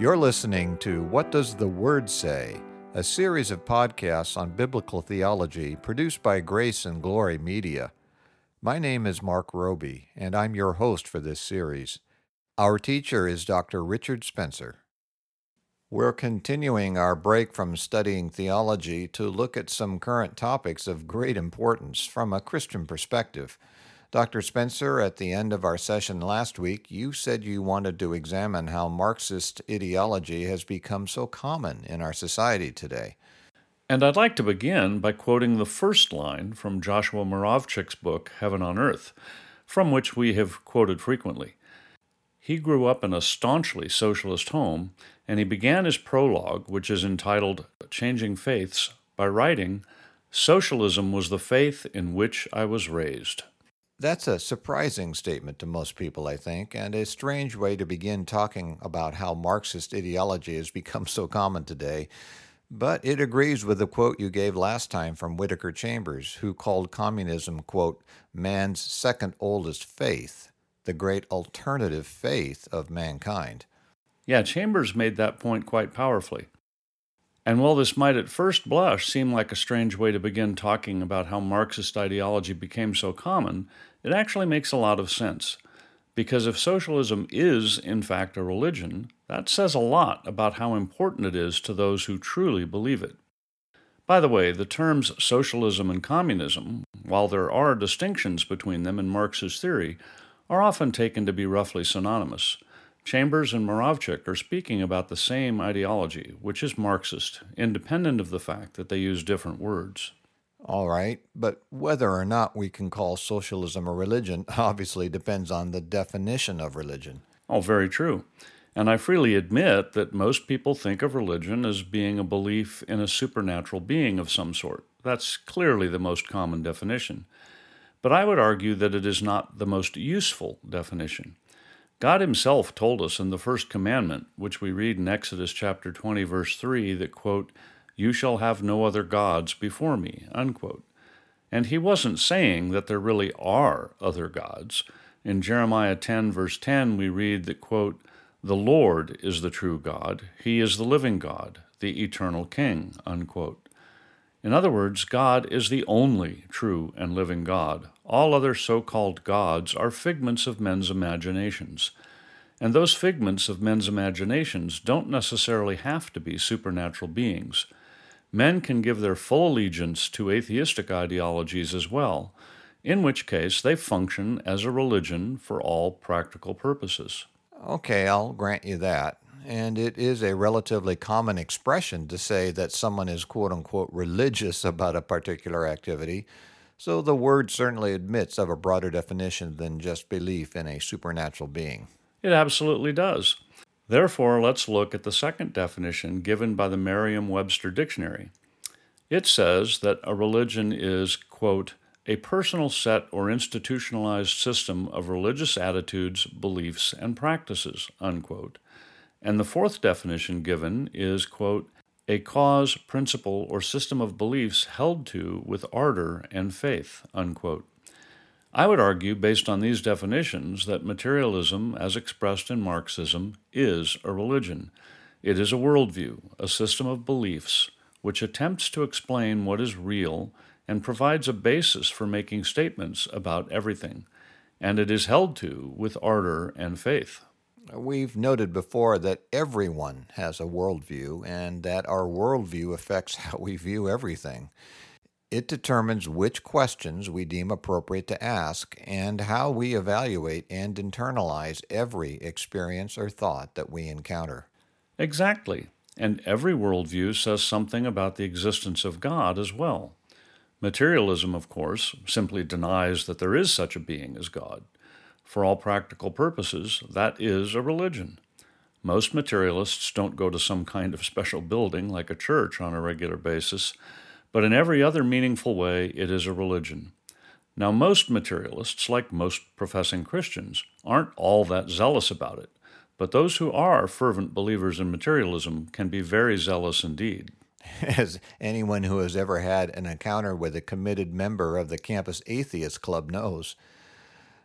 You're listening to What Does the Word Say? A series of podcasts on biblical theology produced by Grace and Glory Media. My name is Mark Roby, and I'm your host for this series. Our teacher is Dr. Richard Spencer. We're continuing our break from studying theology to look at some current topics of great importance from a Christian perspective. Dr. Spencer, at the end of our session last week, you said you wanted to examine how Marxist ideology has become so common in our society today. And I'd like to begin by quoting the first line from Joshua Muravchik's book, Heaven on Earth, from which we have quoted frequently. He grew up in a staunchly socialist home, and he began his prologue, which is entitled Changing Faiths, by writing, Socialism was the faith in which I was raised. That's a surprising statement to most people, I think, and a strange way to begin talking about how Marxist ideology has become so common today. But it agrees with the quote you gave last time from Whittaker Chambers, who called communism, quote, man's second oldest faith, the great alternative faith of mankind. Yeah, Chambers made that point quite powerfully. And while this might at first blush seem like a strange way to begin talking about how Marxist ideology became so common, it actually makes a lot of sense. Because if socialism is, in fact, a religion, that says a lot about how important it is to those who truly believe it. By the way, the terms socialism and communism, while there are distinctions between them in Marx's theory, are often taken to be roughly synonymous. Chambers and Muravchik are speaking about the same ideology, which is Marxist, independent of the fact that they use different words. All right, but whether or not we can call socialism a religion obviously depends on the definition of religion. Oh, very true. And I freely admit that most people think of religion as being a belief in a supernatural being of some sort. That's clearly the most common definition. But I would argue that it is not the most useful definition. God himself told us in the first commandment, which we read in Exodus chapter 20 verse 3 that quote, you shall have no other gods before me. Unquote. And he wasn't saying that there really are other gods. In Jeremiah 10, verse 10, we read that, quote, The Lord is the true God, He is the living God, the eternal King. Unquote. In other words, God is the only true and living God. All other so called gods are figments of men's imaginations. And those figments of men's imaginations don't necessarily have to be supernatural beings men can give their full allegiance to atheistic ideologies as well, in which case they function as a religion for all practical purposes. Okay, I'll grant you that. And it is a relatively common expression to say that someone is quote unquote religious about a particular activity. So the word certainly admits of a broader definition than just belief in a supernatural being. It absolutely does. Therefore, let's look at the second definition given by the Merriam Webster Dictionary. It says that a religion is, quote, a personal set or institutionalized system of religious attitudes, beliefs, and practices, unquote. And the fourth definition given is, quote, a cause, principle, or system of beliefs held to with ardor and faith, unquote. I would argue, based on these definitions, that materialism, as expressed in Marxism, is a religion. It is a worldview, a system of beliefs, which attempts to explain what is real and provides a basis for making statements about everything, and it is held to with ardor and faith. We've noted before that everyone has a worldview and that our worldview affects how we view everything. It determines which questions we deem appropriate to ask and how we evaluate and internalize every experience or thought that we encounter. Exactly. And every worldview says something about the existence of God as well. Materialism, of course, simply denies that there is such a being as God. For all practical purposes, that is a religion. Most materialists don't go to some kind of special building like a church on a regular basis but in every other meaningful way, it is a religion. Now, most materialists, like most professing Christians, aren't all that zealous about it, but those who are fervent believers in materialism can be very zealous indeed. As anyone who has ever had an encounter with a committed member of the campus atheist club knows.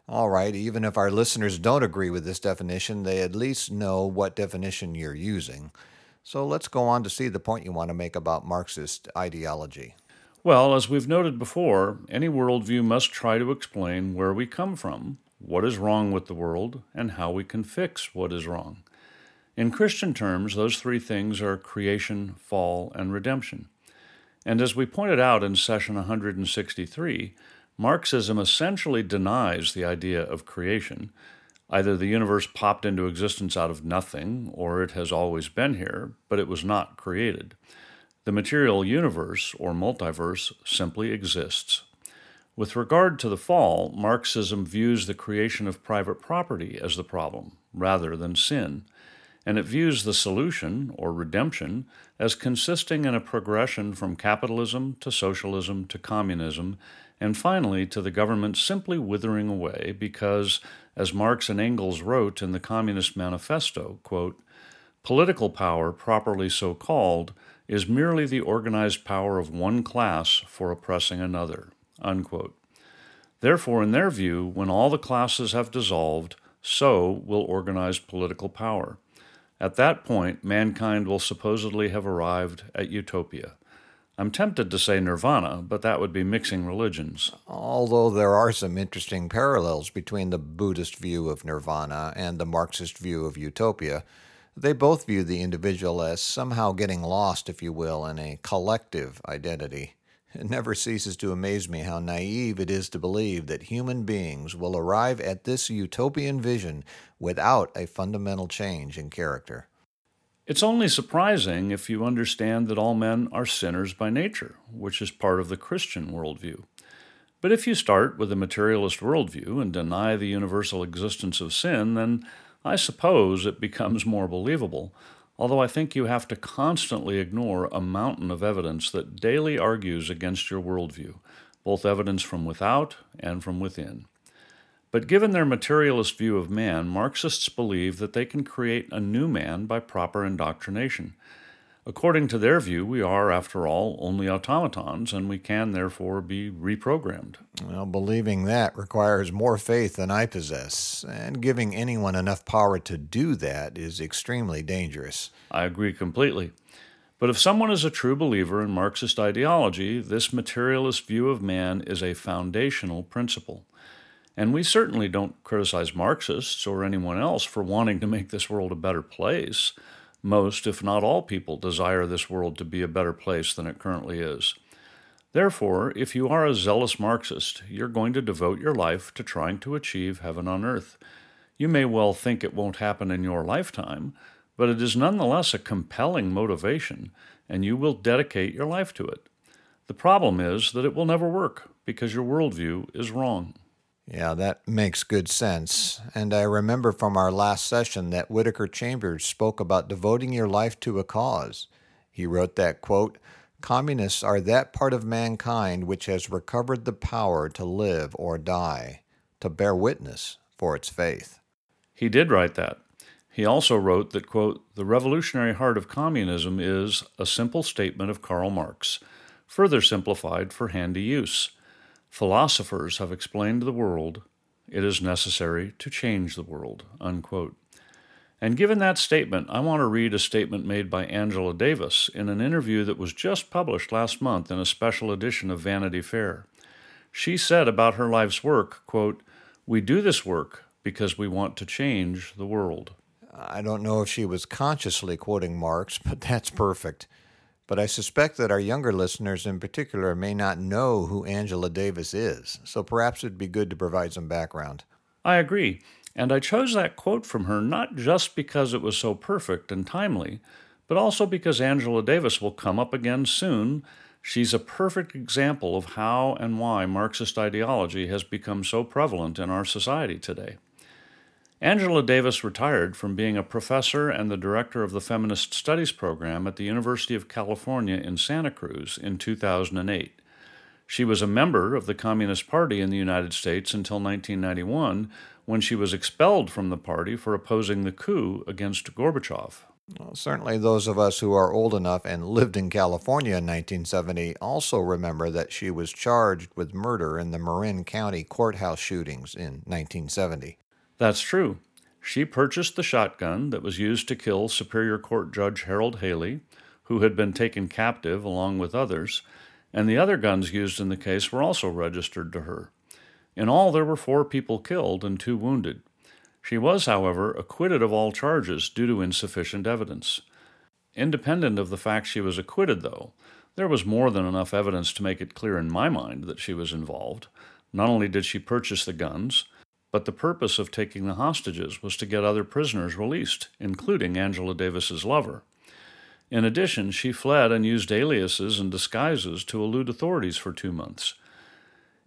All right, even if our listeners don't agree with this definition, they at least know what definition you're using. So let's go on to see the point you want to make about Marxist ideology. Well, as we've noted before, any worldview must try to explain where we come from, what is wrong with the world, and how we can fix what is wrong. In Christian terms, those three things are creation, fall, and redemption. And as we pointed out in session 163, Marxism essentially denies the idea of creation. Either the universe popped into existence out of nothing, or it has always been here, but it was not created. The material universe, or multiverse, simply exists. With regard to the fall, Marxism views the creation of private property as the problem, rather than sin, and it views the solution, or redemption, as consisting in a progression from capitalism to socialism to communism, and finally to the government simply withering away because, as Marx and Engels wrote in the Communist Manifesto, quote, political power, properly so called, is merely the organized power of one class for oppressing another. Unquote. Therefore, in their view, when all the classes have dissolved, so will organized political power. At that point, mankind will supposedly have arrived at utopia. I'm tempted to say nirvana, but that would be mixing religions. Although there are some interesting parallels between the Buddhist view of nirvana and the Marxist view of utopia, they both view the individual as somehow getting lost, if you will, in a collective identity. It never ceases to amaze me how naive it is to believe that human beings will arrive at this utopian vision without a fundamental change in character. It's only surprising if you understand that all men are sinners by nature, which is part of the Christian worldview. But if you start with a materialist worldview and deny the universal existence of sin, then I suppose it becomes more believable, although I think you have to constantly ignore a mountain of evidence that daily argues against your worldview, both evidence from without and from within. But given their materialist view of man, Marxists believe that they can create a new man by proper indoctrination. According to their view, we are, after all, only automatons, and we can therefore be reprogrammed. Well, believing that requires more faith than I possess, and giving anyone enough power to do that is extremely dangerous. I agree completely. But if someone is a true believer in Marxist ideology, this materialist view of man is a foundational principle. And we certainly don't criticize Marxists or anyone else for wanting to make this world a better place. Most, if not all, people desire this world to be a better place than it currently is. Therefore, if you are a zealous Marxist, you're going to devote your life to trying to achieve heaven on earth. You may well think it won't happen in your lifetime, but it is nonetheless a compelling motivation, and you will dedicate your life to it. The problem is that it will never work because your worldview is wrong. Yeah, that makes good sense. And I remember from our last session that Whittaker Chambers spoke about devoting your life to a cause. He wrote that, quote, Communists are that part of mankind which has recovered the power to live or die, to bear witness for its faith. He did write that. He also wrote that, quote, the revolutionary heart of communism is a simple statement of Karl Marx, further simplified for handy use. Philosophers have explained the world. It is necessary to change the world. Unquote. And given that statement, I want to read a statement made by Angela Davis in an interview that was just published last month in a special edition of Vanity Fair. She said about her life's work, quote, "We do this work because we want to change the world." I don't know if she was consciously quoting Marx, but that's perfect. But I suspect that our younger listeners in particular may not know who Angela Davis is, so perhaps it'd be good to provide some background. I agree, and I chose that quote from her not just because it was so perfect and timely, but also because Angela Davis will come up again soon. She's a perfect example of how and why Marxist ideology has become so prevalent in our society today. Angela Davis retired from being a professor and the director of the Feminist Studies program at the University of California in Santa Cruz in 2008. She was a member of the Communist Party in the United States until 1991, when she was expelled from the party for opposing the coup against Gorbachev. Well, certainly, those of us who are old enough and lived in California in 1970 also remember that she was charged with murder in the Marin County courthouse shootings in 1970. That's true. She purchased the shotgun that was used to kill Superior Court Judge Harold Haley, who had been taken captive along with others, and the other guns used in the case were also registered to her. In all, there were four people killed and two wounded. She was, however, acquitted of all charges due to insufficient evidence. Independent of the fact she was acquitted, though, there was more than enough evidence to make it clear in my mind that she was involved. Not only did she purchase the guns, but the purpose of taking the hostages was to get other prisoners released, including Angela Davis's lover. In addition, she fled and used aliases and disguises to elude authorities for two months.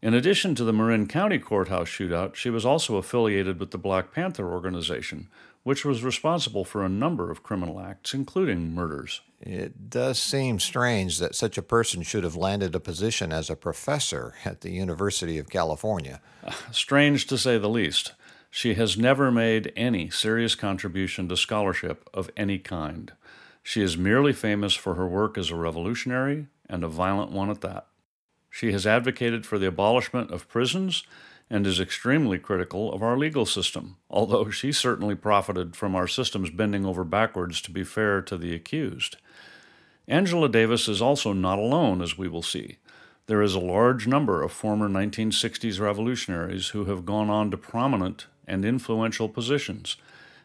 In addition to the Marin County Courthouse shootout, she was also affiliated with the Black Panther organization, which was responsible for a number of criminal acts, including murders. It does seem strange that such a person should have landed a position as a professor at the University of California. Strange to say the least. She has never made any serious contribution to scholarship of any kind. She is merely famous for her work as a revolutionary, and a violent one at that. She has advocated for the abolishment of prisons and is extremely critical of our legal system, although she certainly profited from our systems bending over backwards to be fair to the accused. Angela Davis is also not alone, as we will see. There is a large number of former 1960s revolutionaries who have gone on to prominent and influential positions.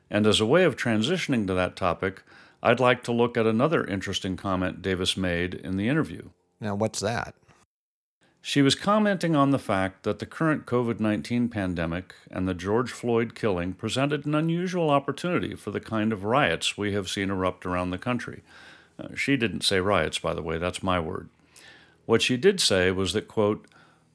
And as a way of transitioning to that topic, I'd like to look at another interesting comment Davis made in the interview. Now, what's that? She was commenting on the fact that the current COVID 19 pandemic and the George Floyd killing presented an unusual opportunity for the kind of riots we have seen erupt around the country. Uh, she didn't say riots, by the way, that's my word. What she did say was that, quote,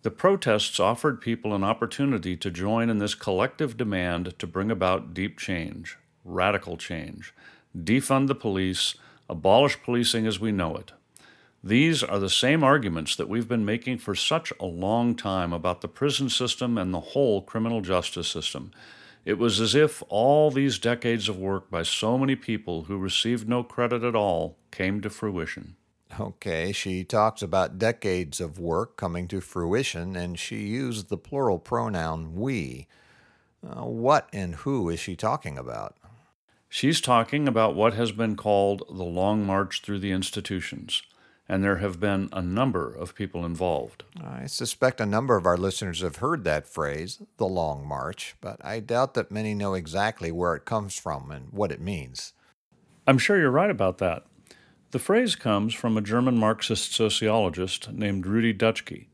the protests offered people an opportunity to join in this collective demand to bring about deep change, radical change, defund the police, abolish policing as we know it. These are the same arguments that we've been making for such a long time about the prison system and the whole criminal justice system. It was as if all these decades of work by so many people who received no credit at all came to fruition. Okay, she talks about decades of work coming to fruition, and she used the plural pronoun we. Uh, what and who is she talking about? She's talking about what has been called the long march through the institutions and there have been a number of people involved. I suspect a number of our listeners have heard that phrase, the Long March, but I doubt that many know exactly where it comes from and what it means. I'm sure you're right about that. The phrase comes from a German Marxist sociologist named Rudi Dutschke.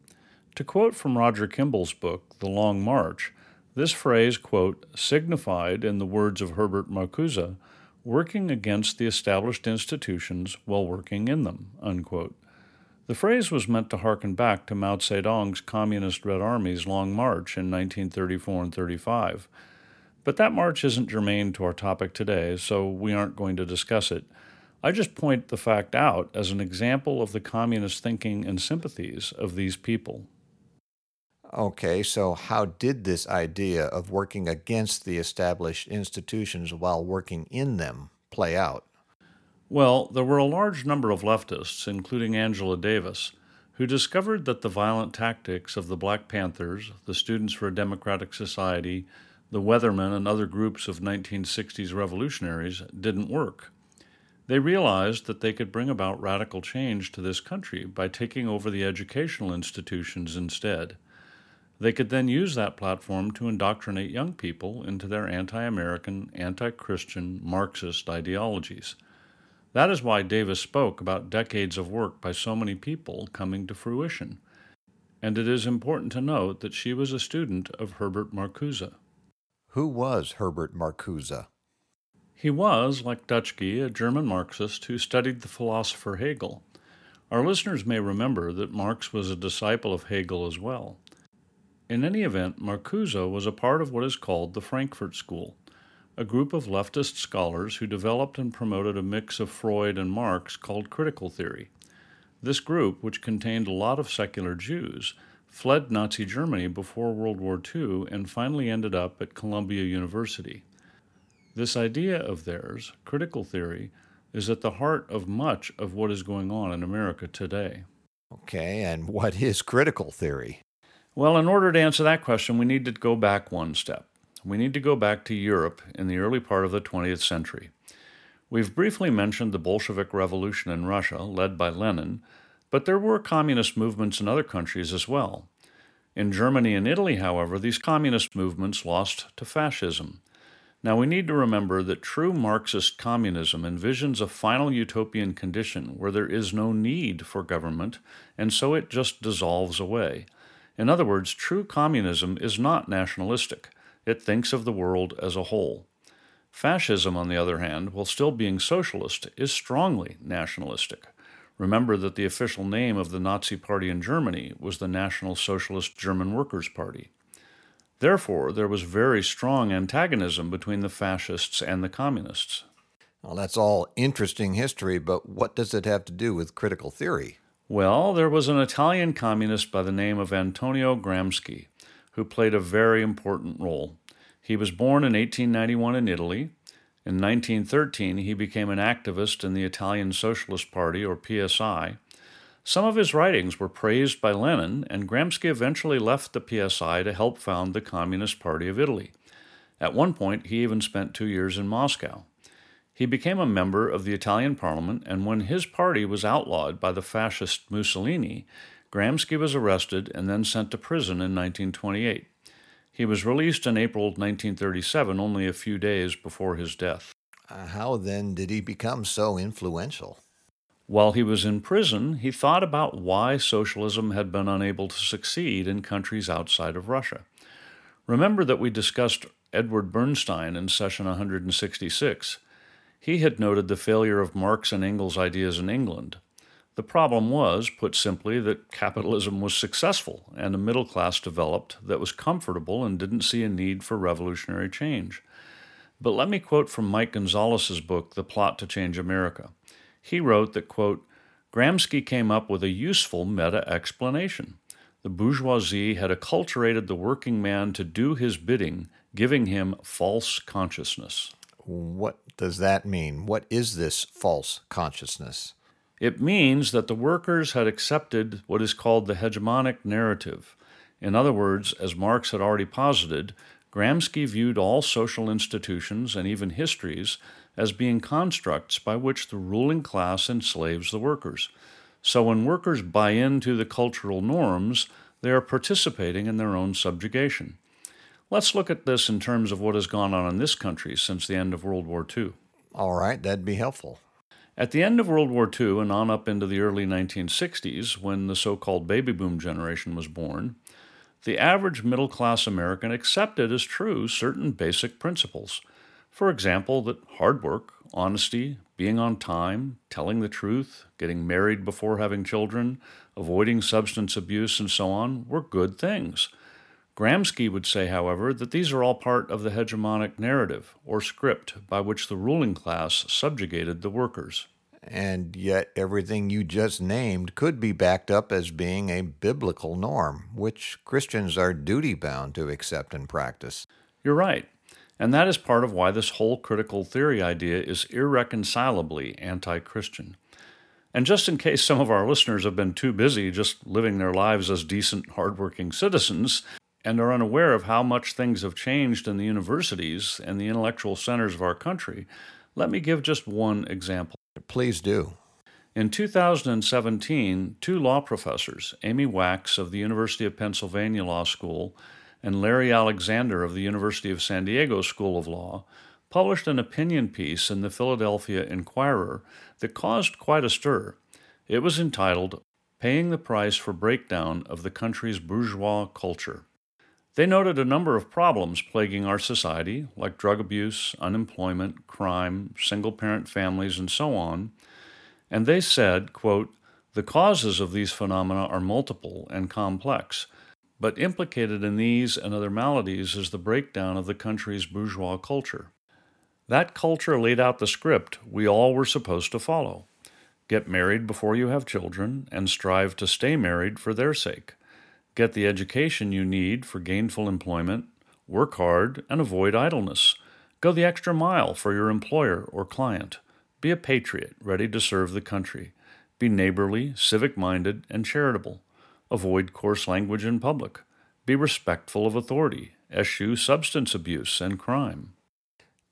To quote from Roger Kimball's book, The Long March, this phrase, quote, signified, in the words of Herbert Marcuse, working against the established institutions while working in them. Unquote. The phrase was meant to harken back to Mao Zedong's Communist Red Army's Long March in 1934 and 35. But that march isn't germane to our topic today, so we aren't going to discuss it. I just point the fact out as an example of the communist thinking and sympathies of these people. Okay, so how did this idea of working against the established institutions while working in them play out? Well, there were a large number of leftists, including Angela Davis, who discovered that the violent tactics of the Black Panthers, the Students for a Democratic Society, the Weathermen, and other groups of 1960s revolutionaries didn't work. They realized that they could bring about radical change to this country by taking over the educational institutions instead. They could then use that platform to indoctrinate young people into their anti American, anti Christian, Marxist ideologies. That is why Davis spoke about decades of work by so many people coming to fruition. And it is important to note that she was a student of Herbert Marcuse. Who was Herbert Marcuse? He was, like Dutschke, a German Marxist who studied the philosopher Hegel. Our listeners may remember that Marx was a disciple of Hegel as well. In any event, Marcuse was a part of what is called the Frankfurt School, a group of leftist scholars who developed and promoted a mix of Freud and Marx called critical theory. This group, which contained a lot of secular Jews, fled Nazi Germany before World War II and finally ended up at Columbia University. This idea of theirs, critical theory, is at the heart of much of what is going on in America today. Okay, and what is critical theory? Well, in order to answer that question, we need to go back one step. We need to go back to Europe in the early part of the 20th century. We've briefly mentioned the Bolshevik Revolution in Russia, led by Lenin, but there were communist movements in other countries as well. In Germany and Italy, however, these communist movements lost to fascism. Now, we need to remember that true Marxist communism envisions a final utopian condition where there is no need for government, and so it just dissolves away. In other words, true communism is not nationalistic, it thinks of the world as a whole. Fascism, on the other hand, while still being socialist, is strongly nationalistic. Remember that the official name of the Nazi Party in Germany was the National Socialist German Workers' Party. Therefore, there was very strong antagonism between the fascists and the communists. Well, that's all interesting history, but what does it have to do with critical theory? Well, there was an Italian communist by the name of Antonio Gramsci who played a very important role. He was born in 1891 in Italy. In 1913, he became an activist in the Italian Socialist Party, or PSI, some of his writings were praised by Lenin, and Gramsci eventually left the PSI to help found the Communist Party of Italy. At one point, he even spent two years in Moscow. He became a member of the Italian parliament, and when his party was outlawed by the fascist Mussolini, Gramsci was arrested and then sent to prison in 1928. He was released in April 1937, only a few days before his death. Uh, how then did he become so influential? While he was in prison, he thought about why socialism had been unable to succeed in countries outside of Russia. Remember that we discussed Edward Bernstein in session 166. He had noted the failure of Marx and Engels' ideas in England. The problem was, put simply, that capitalism was successful and a middle class developed that was comfortable and didn't see a need for revolutionary change. But let me quote from Mike Gonzalez's book, The Plot to Change America. He wrote that, quote, Gramsci came up with a useful meta explanation. The bourgeoisie had acculturated the working man to do his bidding, giving him false consciousness. What does that mean? What is this false consciousness? It means that the workers had accepted what is called the hegemonic narrative. In other words, as Marx had already posited, Gramsci viewed all social institutions and even histories as being constructs by which the ruling class enslaves the workers. So when workers buy into the cultural norms, they are participating in their own subjugation. Let's look at this in terms of what has gone on in this country since the end of World War II. All right, that'd be helpful. At the end of World War II and on up into the early 1960s, when the so called baby boom generation was born, the average middle class American accepted as true certain basic principles for example, that hard work, honesty, being on time, telling the truth, getting married before having children, avoiding substance abuse, and so on were good things. Gramsci would say, however, that these are all part of the hegemonic narrative, or script, by which the ruling class subjugated the workers. And yet, everything you just named could be backed up as being a biblical norm, which Christians are duty bound to accept and practice. You're right. And that is part of why this whole critical theory idea is irreconcilably anti Christian. And just in case some of our listeners have been too busy just living their lives as decent, hardworking citizens and are unaware of how much things have changed in the universities and the intellectual centers of our country, let me give just one example. Please do. In 2017, two law professors, Amy Wax of the University of Pennsylvania Law School and Larry Alexander of the University of San Diego School of Law published an opinion piece in the Philadelphia Inquirer that caused quite a stir. It was entitled Paying the Price for Breakdown of the Country's Bourgeois Culture. They noted a number of problems plaguing our society, like drug abuse, unemployment, crime, single parent families, and so on. And they said, quote, the causes of these phenomena are multiple and complex, but implicated in these and other maladies is the breakdown of the country's bourgeois culture. That culture laid out the script we all were supposed to follow get married before you have children and strive to stay married for their sake. Get the education you need for gainful employment, work hard, and avoid idleness. Go the extra mile for your employer or client. Be a patriot, ready to serve the country. Be neighborly, civic minded, and charitable. Avoid coarse language in public. Be respectful of authority. Eschew substance abuse and crime.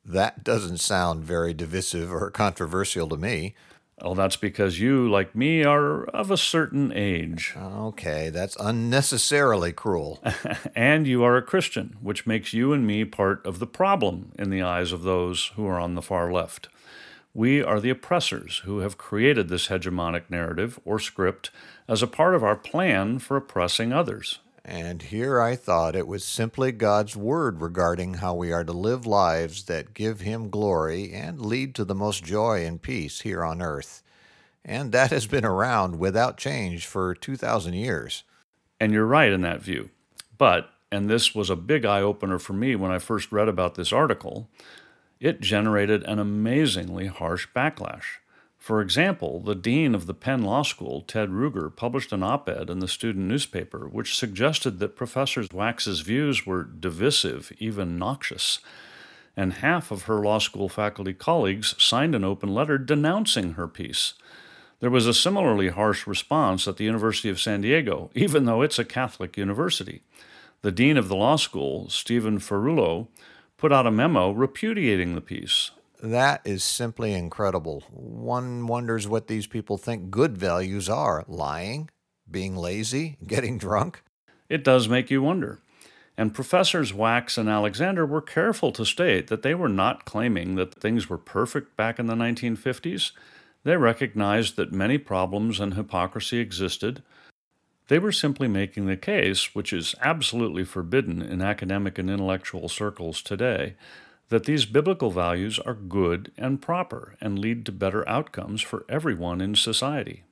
That doesn't sound very divisive or controversial to me. Well, that's because you, like me, are of a certain age. Okay, that's unnecessarily cruel. and you are a Christian, which makes you and me part of the problem in the eyes of those who are on the far left. We are the oppressors who have created this hegemonic narrative or script as a part of our plan for oppressing others. And here I thought it was simply God's word regarding how we are to live lives that give Him glory and lead to the most joy and peace here on earth. And that has been around without change for 2,000 years. And you're right in that view. But, and this was a big eye opener for me when I first read about this article, it generated an amazingly harsh backlash. For example, the dean of the Penn Law School, Ted Ruger, published an op ed in the student newspaper which suggested that Professor Wax's views were divisive, even noxious. And half of her law school faculty colleagues signed an open letter denouncing her piece. There was a similarly harsh response at the University of San Diego, even though it's a Catholic university. The dean of the law school, Stephen Ferruolo, put out a memo repudiating the piece that is simply incredible. One wonders what these people think good values are lying, being lazy, getting drunk. It does make you wonder. And Professors Wax and Alexander were careful to state that they were not claiming that things were perfect back in the 1950s. They recognized that many problems and hypocrisy existed. They were simply making the case, which is absolutely forbidden in academic and intellectual circles today, that these biblical values are good and proper and lead to better outcomes for everyone in society.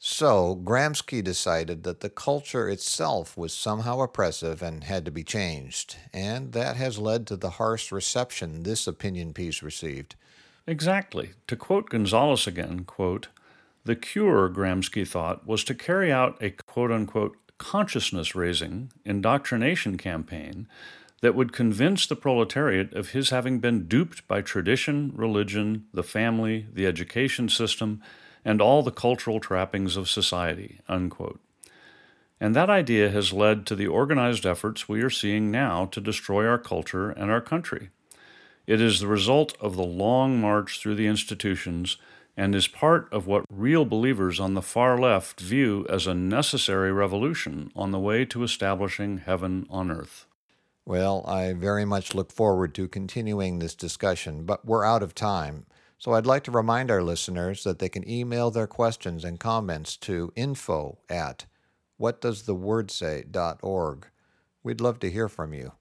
So, Gramsci decided that the culture itself was somehow oppressive and had to be changed, and that has led to the harsh reception this opinion piece received. Exactly. To quote Gonzalez again, quote, the cure, Gramsci thought, was to carry out a quote unquote consciousness raising indoctrination campaign that would convince the proletariat of his having been duped by tradition, religion, the family, the education system, and all the cultural trappings of society. Unquote. And that idea has led to the organized efforts we are seeing now to destroy our culture and our country. It is the result of the long march through the institutions and is part of what real believers on the far left view as a necessary revolution on the way to establishing heaven on earth. Well, I very much look forward to continuing this discussion, but we're out of time. So I'd like to remind our listeners that they can email their questions and comments to info at whatdoesthewordsay.org. We'd love to hear from you.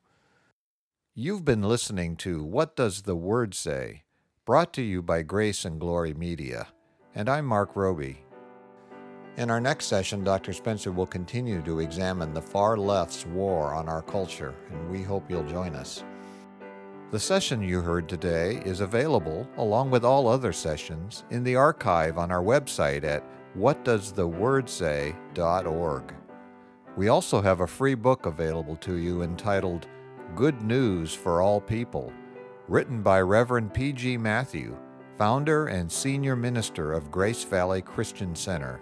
You've been listening to What Does the Word Say? brought to you by Grace and Glory Media. And I'm Mark Roby. In our next session, Dr. Spencer will continue to examine the far left's war on our culture, and we hope you'll join us. The session you heard today is available, along with all other sessions, in the archive on our website at whatdoesthewordsay.org. We also have a free book available to you entitled Good News for All People, written by Reverend P.G. Matthew, founder and senior minister of Grace Valley Christian Center.